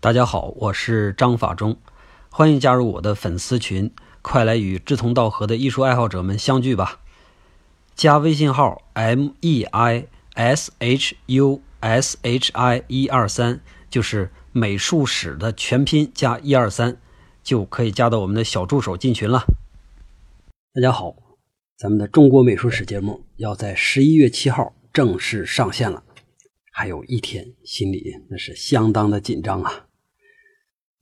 大家好，我是张法中，欢迎加入我的粉丝群，快来与志同道合的艺术爱好者们相聚吧！加微信号 m e i s h u s h i 一二三，就是美术史的全拼加一二三，就可以加到我们的小助手进群了。大家好，咱们的中国美术史节目要在十一月七号正式上线了，还有一天，心里那是相当的紧张啊！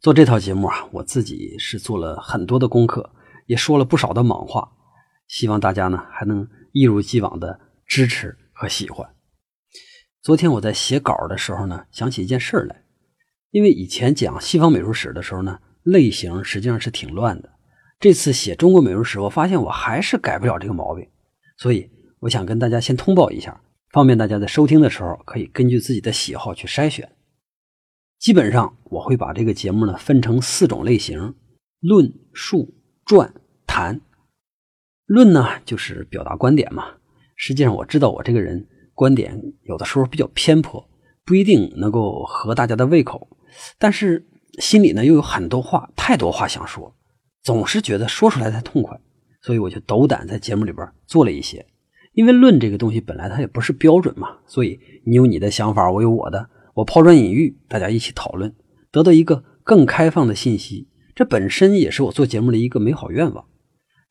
做这套节目啊，我自己是做了很多的功课，也说了不少的莽话，希望大家呢还能一如既往的支持和喜欢。昨天我在写稿的时候呢，想起一件事来，因为以前讲西方美术史的时候呢，类型实际上是挺乱的。这次写中国美术史，我发现我还是改不了这个毛病，所以我想跟大家先通报一下，方便大家在收听的时候可以根据自己的喜好去筛选。基本上我会把这个节目呢分成四种类型：论述、传、谈。论呢就是表达观点嘛。实际上我知道我这个人观点有的时候比较偏颇，不一定能够合大家的胃口，但是心里呢又有很多话，太多话想说，总是觉得说出来才痛快，所以我就斗胆在节目里边做了一些。因为论这个东西本来它也不是标准嘛，所以你有你的想法，我有我的。我抛砖引玉，大家一起讨论，得到一个更开放的信息，这本身也是我做节目的一个美好愿望。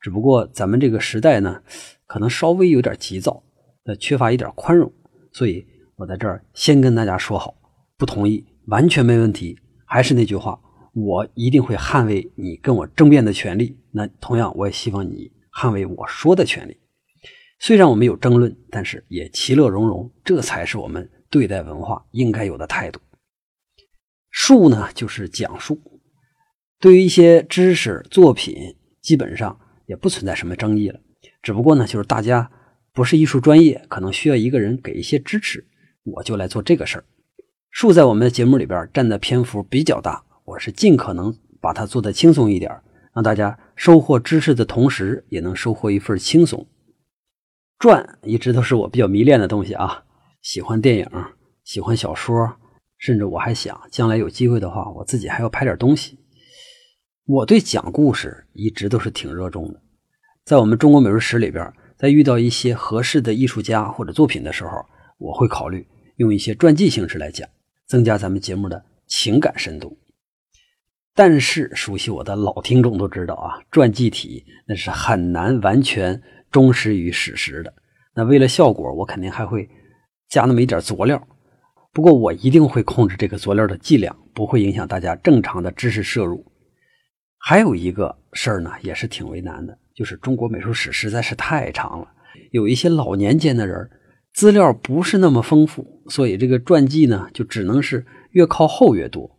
只不过咱们这个时代呢，可能稍微有点急躁，呃，缺乏一点宽容，所以我在这儿先跟大家说好，不同意完全没问题。还是那句话，我一定会捍卫你跟我争辩的权利。那同样，我也希望你捍卫我说的权利。虽然我们有争论，但是也其乐融融，这才是我们。对待文化应该有的态度。述呢，就是讲述。对于一些知识作品，基本上也不存在什么争议了。只不过呢，就是大家不是艺术专业，可能需要一个人给一些支持，我就来做这个事儿。述在我们的节目里边占的篇幅比较大，我是尽可能把它做的轻松一点，让大家收获知识的同时，也能收获一份轻松。传一直都是我比较迷恋的东西啊。喜欢电影，喜欢小说，甚至我还想将来有机会的话，我自己还要拍点东西。我对讲故事一直都是挺热衷的。在我们中国美术史里边，在遇到一些合适的艺术家或者作品的时候，我会考虑用一些传记形式来讲，增加咱们节目的情感深度。但是熟悉我的老听众都知道啊，传记体那是很难完全忠实于史实的。那为了效果，我肯定还会。加那么一点佐料，不过我一定会控制这个佐料的剂量，不会影响大家正常的知识摄入。还有一个事儿呢，也是挺为难的，就是中国美术史实在是太长了，有一些老年间的人资料不是那么丰富，所以这个传记呢，就只能是越靠后越多。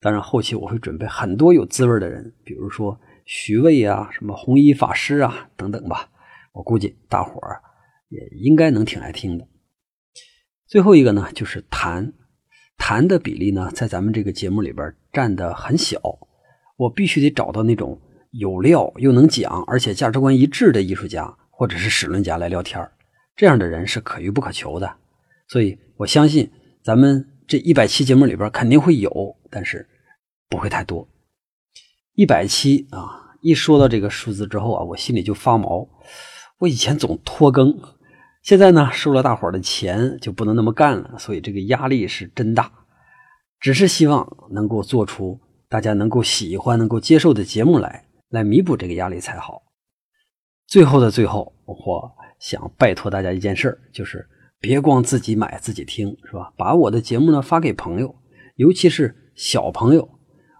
当然，后期我会准备很多有滋味的人，比如说徐渭啊、什么弘一法师啊等等吧。我估计大伙儿也应该能挺爱听的。最后一个呢，就是谈，谈的比例呢，在咱们这个节目里边占的很小。我必须得找到那种有料又能讲，而且价值观一致的艺术家或者是史论家来聊天这样的人是可遇不可求的。所以我相信咱们这一百期节目里边肯定会有，但是不会太多。一百期啊，一说到这个数字之后啊，我心里就发毛。我以前总拖更。现在呢，收了大伙的钱就不能那么干了，所以这个压力是真大。只是希望能够做出大家能够喜欢、能够接受的节目来，来弥补这个压力才好。最后的最后，我想拜托大家一件事儿就是别光自己买自己听，是吧？把我的节目呢发给朋友，尤其是小朋友。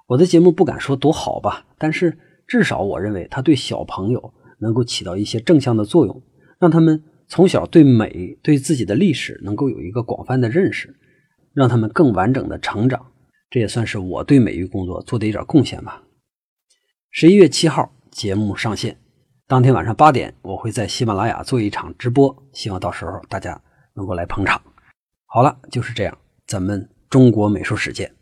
我的节目不敢说多好吧，但是至少我认为它对小朋友能够起到一些正向的作用，让他们。从小对美、对自己的历史能够有一个广泛的认识，让他们更完整的成长，这也算是我对美育工作做的一点贡献吧。十一月七号节目上线，当天晚上八点，我会在喜马拉雅做一场直播，希望到时候大家能够来捧场。好了，就是这样，咱们中国美术史见。